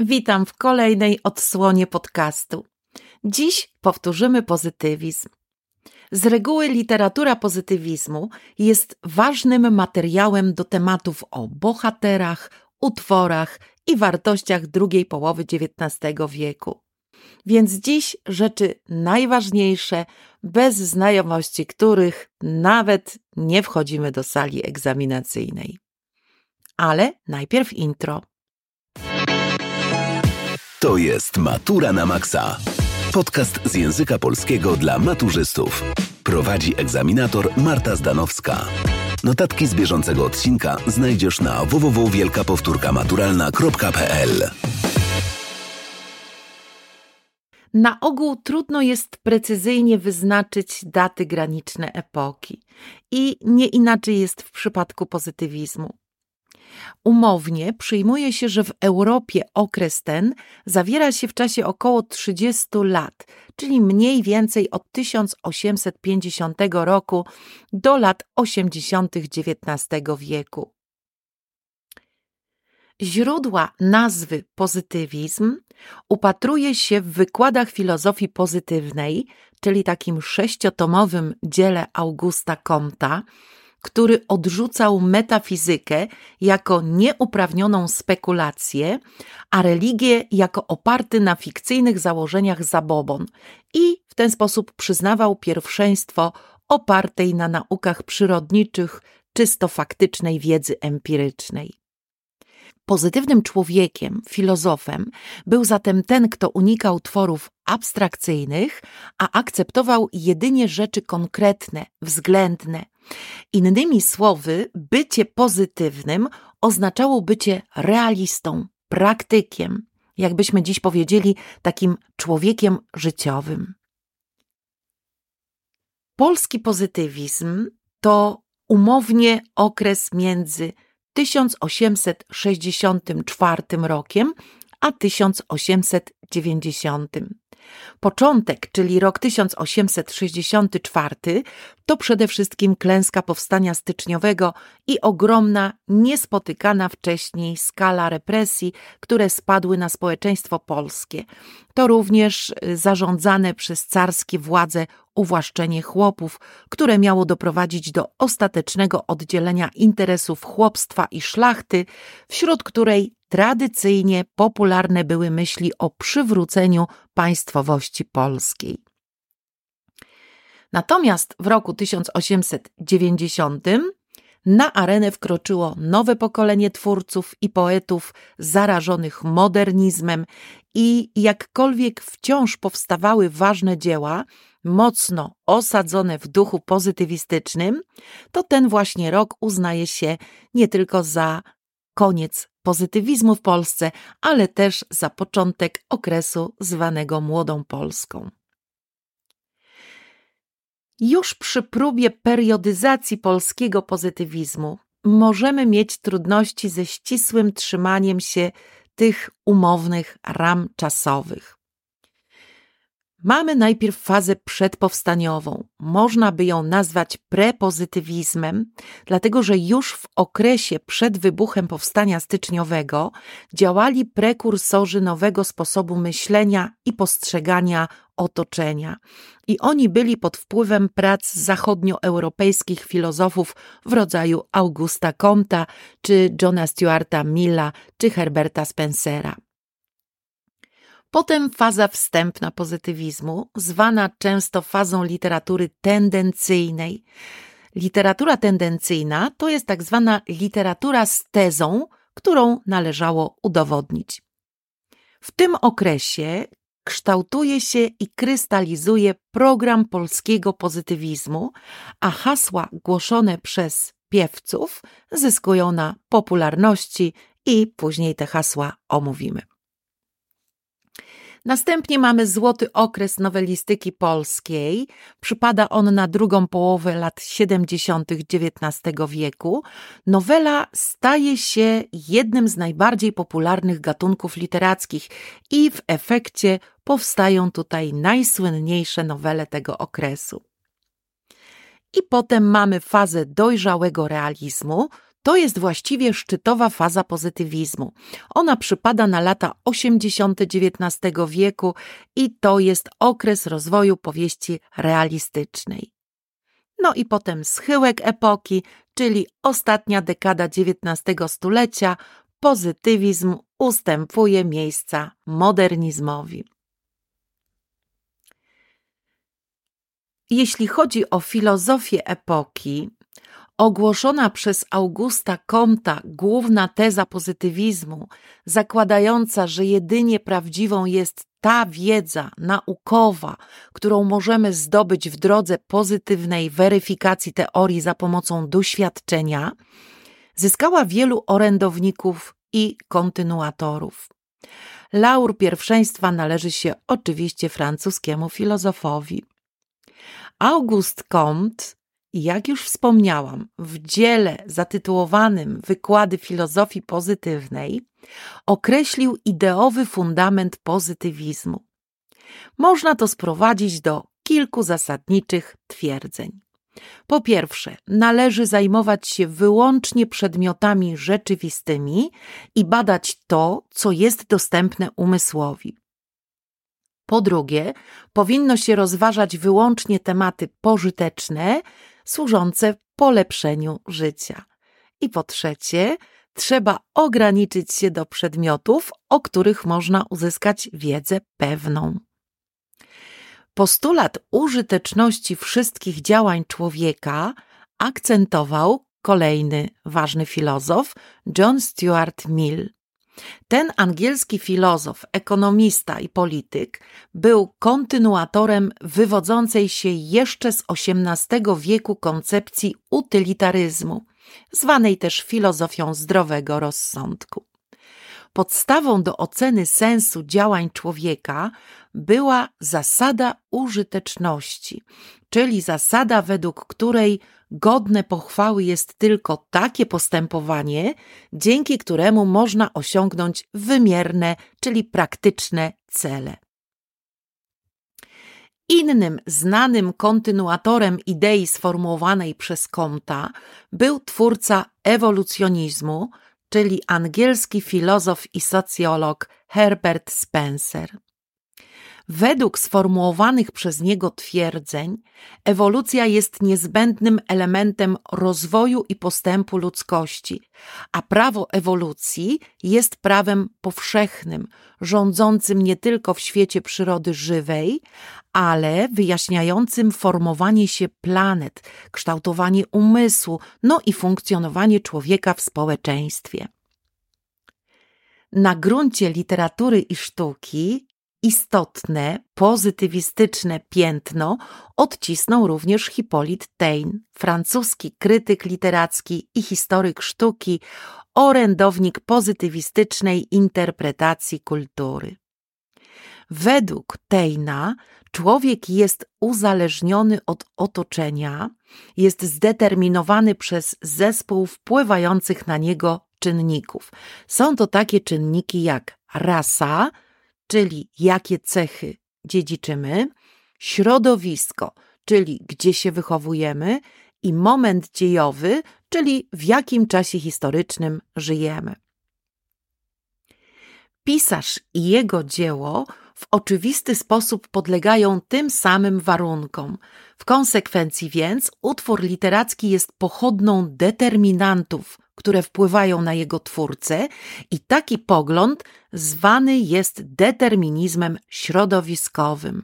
Witam w kolejnej odsłonie podcastu. Dziś powtórzymy pozytywizm. Z reguły literatura pozytywizmu jest ważnym materiałem do tematów o bohaterach, utworach i wartościach drugiej połowy XIX wieku. Więc dziś rzeczy najważniejsze, bez znajomości których nawet nie wchodzimy do sali egzaminacyjnej. Ale najpierw intro. To jest Matura na Maxa. Podcast z języka polskiego dla maturzystów. Prowadzi egzaminator Marta Zdanowska. Notatki z bieżącego odcinka znajdziesz na www.wielkapowtórkamaturalna.pl Na ogół trudno jest precyzyjnie wyznaczyć daty graniczne epoki. I nie inaczej jest w przypadku pozytywizmu. Umownie przyjmuje się, że w Europie okres ten zawiera się w czasie około 30 lat, czyli mniej więcej od 1850 roku do lat 80. XIX wieku. Źródła nazwy pozytywizm upatruje się w wykładach filozofii pozytywnej, czyli takim sześciotomowym dziele Augusta Comta, który odrzucał metafizykę jako nieuprawnioną spekulację, a religię jako oparty na fikcyjnych założeniach zabobon i w ten sposób przyznawał pierwszeństwo opartej na naukach przyrodniczych, czysto faktycznej wiedzy empirycznej. Pozytywnym człowiekiem, filozofem był zatem ten, kto unikał tworów abstrakcyjnych, a akceptował jedynie rzeczy konkretne, względne. Innymi słowy, bycie pozytywnym oznaczało bycie realistą, praktykiem, jakbyśmy dziś powiedzieli, takim człowiekiem życiowym. Polski pozytywizm to umownie okres między 1864 rokiem a 1890. Początek, czyli rok 1864, to przede wszystkim klęska powstania styczniowego i ogromna, niespotykana wcześniej skala represji, które spadły na społeczeństwo polskie. To również y, zarządzane przez carskie władze uwłaszczenie chłopów, które miało doprowadzić do ostatecznego oddzielenia interesów chłopstwa i szlachty, wśród której tradycyjnie popularne były myśli o przywróceniu państwowości polskiej. Natomiast w roku 1890 na arenę wkroczyło nowe pokolenie twórców i poetów zarażonych modernizmem i jakkolwiek wciąż powstawały ważne dzieła, mocno osadzone w duchu pozytywistycznym, to ten właśnie rok uznaje się nie tylko za koniec pozytywizmu w Polsce, ale też za początek okresu zwanego Młodą Polską. Już przy próbie periodyzacji polskiego pozytywizmu możemy mieć trudności ze ścisłym trzymaniem się tych umownych ram czasowych. Mamy najpierw fazę przedpowstaniową. Można by ją nazwać prepozytywizmem, dlatego że już w okresie przed wybuchem powstania styczniowego działali prekursorzy nowego sposobu myślenia i postrzegania otoczenia. I oni byli pod wpływem prac zachodnioeuropejskich filozofów w rodzaju Augusta Comta, czy Johna Stuarta Milla, czy Herberta Spencera. Potem faza wstępna pozytywizmu, zwana często fazą literatury tendencyjnej. Literatura tendencyjna to jest tak zwana literatura z tezą, którą należało udowodnić. W tym okresie kształtuje się i krystalizuje program polskiego pozytywizmu, a hasła głoszone przez piewców zyskują na popularności i później te hasła omówimy. Następnie mamy złoty okres nowelistyki polskiej. Przypada on na drugą połowę lat 70. XIX wieku. Nowela staje się jednym z najbardziej popularnych gatunków literackich i w efekcie powstają tutaj najsłynniejsze nowele tego okresu. I potem mamy fazę dojrzałego realizmu, To jest właściwie szczytowa faza pozytywizmu. Ona przypada na lata 80. XIX wieku i to jest okres rozwoju powieści realistycznej. No i potem schyłek epoki, czyli ostatnia dekada XIX stulecia, pozytywizm ustępuje miejsca modernizmowi. Jeśli chodzi o filozofię epoki, ogłoszona przez Augusta Comta główna teza pozytywizmu, zakładająca, że jedynie prawdziwą jest ta wiedza naukowa, którą możemy zdobyć w drodze pozytywnej weryfikacji teorii za pomocą doświadczenia, zyskała wielu orędowników i kontynuatorów. Laur pierwszeństwa należy się oczywiście francuskiemu filozofowi. August Comte, jak już wspomniałam, w dziele zatytułowanym Wykłady filozofii pozytywnej określił ideowy fundament pozytywizmu. Można to sprowadzić do kilku zasadniczych twierdzeń. Po pierwsze, należy zajmować się wyłącznie przedmiotami rzeczywistymi i badać to, co jest dostępne umysłowi. Po drugie, powinno się rozważać wyłącznie tematy pożyteczne, służące polepszeniu życia. I po trzecie, trzeba ograniczyć się do przedmiotów, o których można uzyskać wiedzę pewną. Postulat użyteczności wszystkich działań człowieka akcentował kolejny ważny filozof John Stuart Mill. Ten angielski filozof, ekonomista i polityk był kontynuatorem wywodzącej się jeszcze z XVIII wieku koncepcji utylitaryzmu, zwanej też filozofią zdrowego rozsądku. Podstawą do oceny sensu działań człowieka była zasada użyteczności, czyli zasada, według której godne pochwały jest tylko takie postępowanie, dzięki któremu można osiągnąć wymierne, czyli praktyczne cele. Innym znanym kontynuatorem idei sformułowanej przez Comta był twórca ewolucjonizmu, czyli angielski filozof i socjolog Herbert Spencer. Według sformułowanych przez niego twierdzeń, ewolucja jest niezbędnym elementem rozwoju i postępu ludzkości, a prawo ewolucji jest prawem powszechnym, rządzącym nie tylko w świecie przyrody żywej, ale wyjaśniającym formowanie się planet, kształtowanie umysłu, no i funkcjonowanie człowieka w społeczeństwie. Na gruncie literatury i sztuki istotne, pozytywistyczne piętno odcisnął również Hippolyte Taine, francuski krytyk literacki i historyk sztuki, orędownik pozytywistycznej interpretacji kultury. Według Taina człowiek jest uzależniony od otoczenia, jest zdeterminowany przez zespół wpływających na niego czynników. Są to takie czynniki jak rasa, czyli jakie cechy dziedziczymy, środowisko, czyli gdzie się wychowujemy, i moment dziejowy, czyli w jakim czasie historycznym żyjemy. Pisarz i jego dzieło w oczywisty sposób podlegają tym samym warunkom. W konsekwencji więc utwór literacki jest pochodną determinantów, które wpływają na jego twórcę, i taki pogląd zwany jest determinizmem środowiskowym.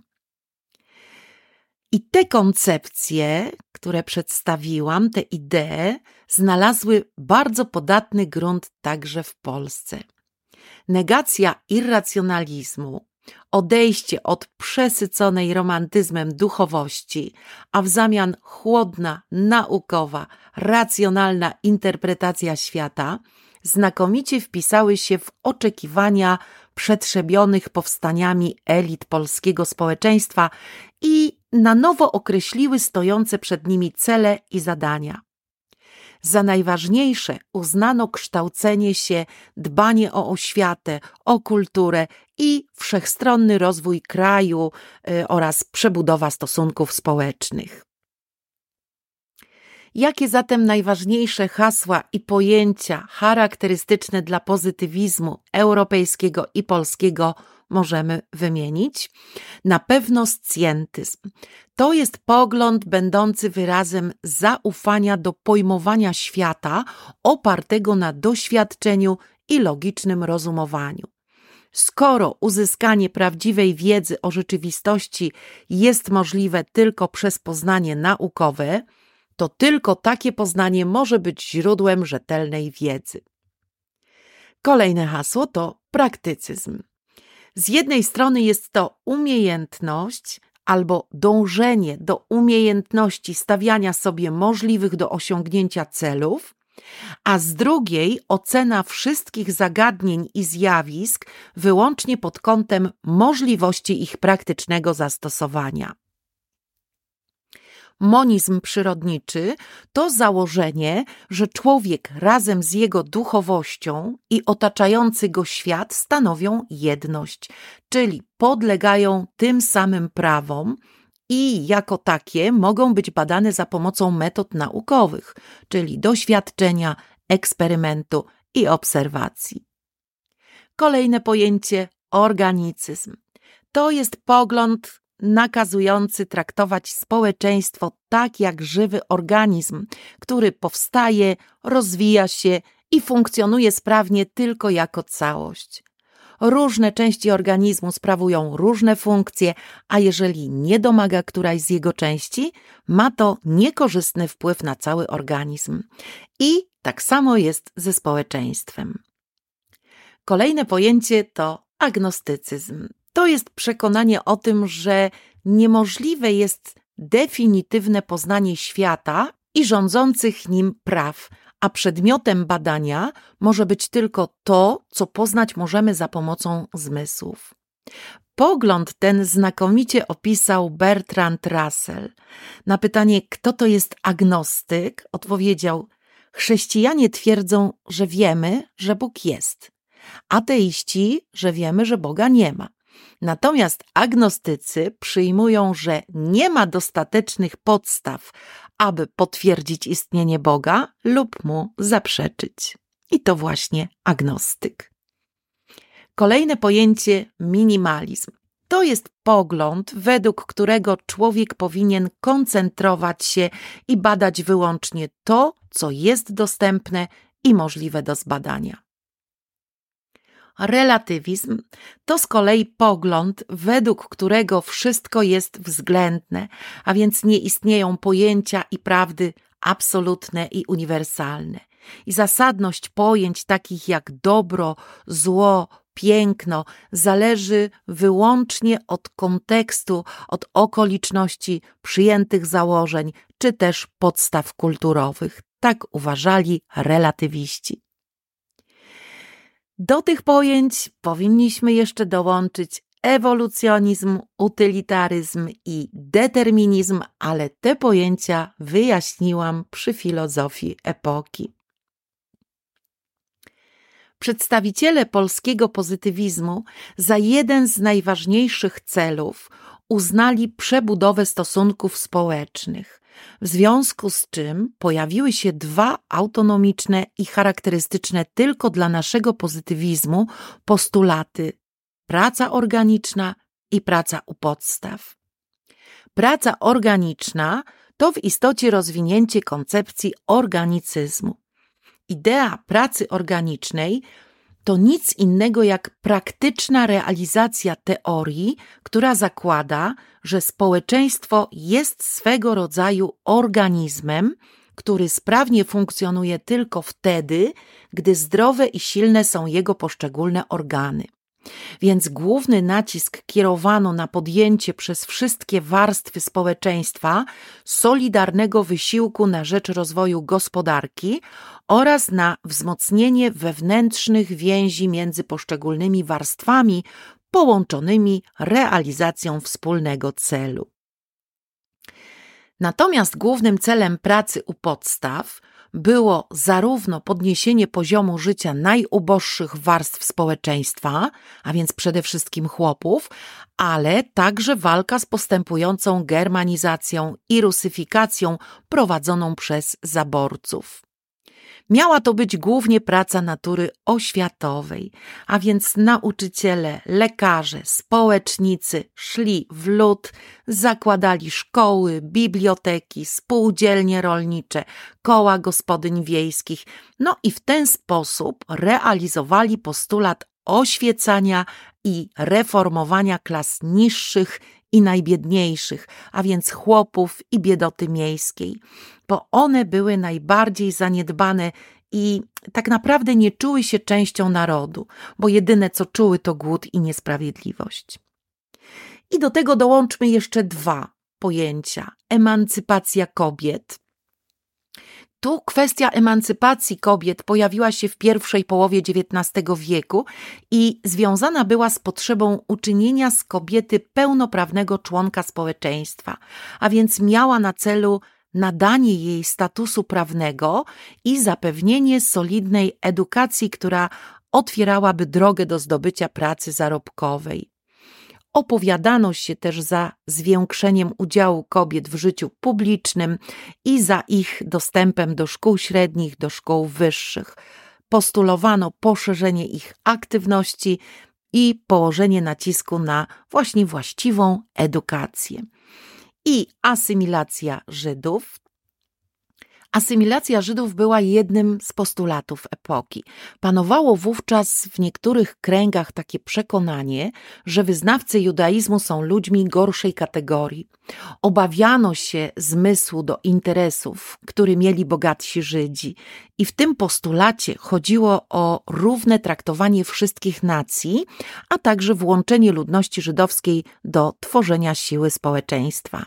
I te koncepcje, które przedstawiłam, te idee, znalazły bardzo podatny grunt także w Polsce. Negacja irracjonalizmu, odejście od przesyconej romantyzmem duchowości, a w zamian chłodna, naukowa, racjonalna interpretacja świata, znakomicie wpisały się w oczekiwania przetrzebionych powstaniami elit polskiego społeczeństwa i na nowo określiły stojące przed nimi cele i zadania. Za najważniejsze uznano kształcenie się, dbanie o oświatę, o kulturę i wszechstronny rozwój kraju y, oraz przebudowa stosunków społecznych. Jakie zatem najważniejsze hasła i pojęcia charakterystyczne dla pozytywizmu europejskiego i polskiego możemy wymienić? Na pewno scjentyzm. To jest pogląd będący wyrazem zaufania do pojmowania świata opartego na doświadczeniu i logicznym rozumowaniu. Skoro uzyskanie prawdziwej wiedzy o rzeczywistości jest możliwe tylko przez poznanie naukowe, to tylko takie poznanie może być źródłem rzetelnej wiedzy. Kolejne hasło to praktycyzm. Z jednej strony jest to umiejętność albo dążenie do umiejętności stawiania sobie możliwych do osiągnięcia celów, a z drugiej ocena wszystkich zagadnień i zjawisk wyłącznie pod kątem możliwości ich praktycznego zastosowania. Monizm przyrodniczy to założenie, że człowiek razem z jego duchowością i otaczający go świat stanowią jedność, czyli podlegają tym samym prawom, i jako takie mogą być badane za pomocą metod naukowych, czyli doświadczenia, eksperymentu i obserwacji. Kolejne pojęcie organicyzm. To jest pogląd nakazujący traktować społeczeństwo tak jak żywy organizm, który powstaje, rozwija się i funkcjonuje sprawnie tylko jako całość. Różne części organizmu sprawują różne funkcje, a jeżeli nie domaga któraś z jego części, ma to niekorzystny wpływ na cały organizm. I tak samo jest ze społeczeństwem. Kolejne pojęcie to agnostycyzm. To jest przekonanie o tym, że niemożliwe jest definitywne poznanie świata i rządzących nim praw, a przedmiotem badania może być tylko to, co poznać możemy za pomocą zmysłów. Pogląd ten znakomicie opisał Bertrand Russell. Na pytanie, kto to jest agnostyk, odpowiedział: Chrześcijanie twierdzą, że wiemy, że Bóg jest, ateiści, że wiemy, że Boga nie ma. Natomiast agnostycy przyjmują, że nie ma dostatecznych podstaw, aby potwierdzić istnienie Boga lub mu zaprzeczyć. I to właśnie agnostyk. Kolejne pojęcie minimalizm. To jest pogląd, według którego człowiek powinien koncentrować się i badać wyłącznie to, co jest dostępne i możliwe do zbadania. Relatywizm to z kolei pogląd, według którego wszystko jest względne, a więc nie istnieją pojęcia i prawdy absolutne i uniwersalne. I zasadność pojęć takich jak dobro, zło, piękno zależy wyłącznie od kontekstu, od okoliczności przyjętych założeń czy też podstaw kulturowych. Tak uważali relatywiści. Do tych pojęć powinniśmy jeszcze dołączyć ewolucjonizm, utylitaryzm i determinizm, ale te pojęcia wyjaśniłam przy filozofii epoki. Przedstawiciele polskiego pozytywizmu za jeden z najważniejszych celów uznali przebudowę stosunków społecznych, w związku z czym pojawiły się dwa autonomiczne i charakterystyczne tylko dla naszego pozytywizmu postulaty praca organiczna i praca u podstaw. Praca organiczna to w istocie rozwinięcie koncepcji organicyzmu. Idea pracy organicznej to nic innego jak praktyczna realizacja teorii, która zakłada, że społeczeństwo jest swego rodzaju organizmem, który sprawnie funkcjonuje tylko wtedy, gdy zdrowe i silne są jego poszczególne organy. Więc główny nacisk kierowano na podjęcie przez wszystkie warstwy społeczeństwa solidarnego wysiłku na rzecz rozwoju gospodarki oraz na wzmocnienie wewnętrznych więzi między poszczególnymi warstwami połączonymi realizacją wspólnego celu. Natomiast głównym celem pracy u podstaw było zarówno podniesienie poziomu życia najuboższych warstw społeczeństwa, a więc przede wszystkim chłopów, ale także walka z postępującą germanizacją i rusyfikacją prowadzoną przez zaborców. Miała to być głównie praca natury oświatowej, a więc nauczyciele, lekarze, społecznicy szli w lud, zakładali szkoły, biblioteki, spółdzielnie rolnicze, koła gospodyń wiejskich, no i w ten sposób realizowali postulat oświecania i reformowania klas niższych i najbiedniejszych, a więc chłopów i biedoty miejskiej, bo one były najbardziej zaniedbane i tak naprawdę nie czuły się częścią narodu, bo jedyne co czuły to głód i niesprawiedliwość. I do tego dołączmy jeszcze dwa pojęcia: emancypacja kobiet tu kwestia emancypacji kobiet pojawiła się w pierwszej połowie XIX wieku i związana była z potrzebą uczynienia z kobiety pełnoprawnego członka społeczeństwa, a więc miała na celu nadanie jej statusu prawnego i zapewnienie solidnej edukacji, która otwierałaby drogę do zdobycia pracy zarobkowej. Opowiadano się też za zwiększeniem udziału kobiet w życiu publicznym i za ich dostępem do szkół średnich, do szkół wyższych. Postulowano poszerzenie ich aktywności i położenie nacisku na właśnie właściwą edukację. I asymilacja Żydów Asymilacja Żydów była jednym z postulatów epoki. Panowało wówczas w niektórych kręgach takie przekonanie, że wyznawcy judaizmu są ludźmi gorszej kategorii. Obawiano się zmysłu do interesów, który mieli bogatsi Żydzi, i w tym postulacie chodziło o równe traktowanie wszystkich nacji, a także włączenie ludności żydowskiej do tworzenia siły społeczeństwa.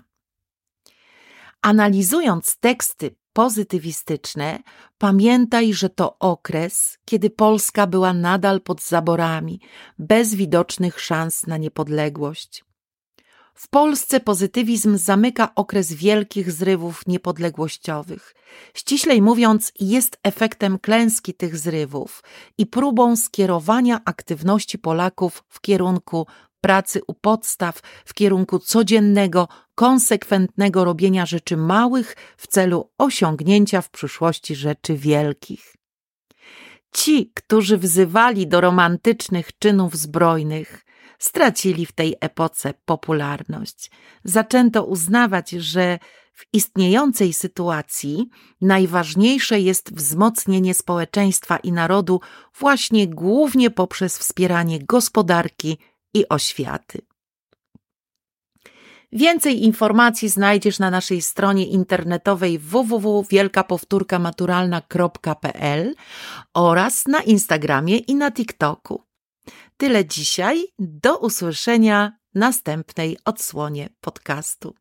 Analizując teksty pozytywistyczne, pamiętaj, że to okres, kiedy Polska była nadal pod zaborami, bez widocznych szans na niepodległość. W Polsce pozytywizm zamyka okres wielkich zrywów niepodległościowych. Ściślej mówiąc, jest efektem klęski tych zrywów i próbą skierowania aktywności Polaków w kierunku pracy u podstaw w kierunku codziennego, konsekwentnego robienia rzeczy małych w celu osiągnięcia w przyszłości rzeczy wielkich. Ci, którzy wzywali do romantycznych czynów zbrojnych, stracili w tej epoce popularność. Zaczęto uznawać, że w istniejącej sytuacji najważniejsze jest wzmocnienie społeczeństwa i narodu właśnie głównie poprzez wspieranie gospodarki i oświaty. Więcej informacji znajdziesz na naszej stronie internetowej www.wielkapowtórkamaturalna.pl oraz na Instagramie i na TikToku. Tyle dzisiaj. Do usłyszenia następnej odsłonie podcastu.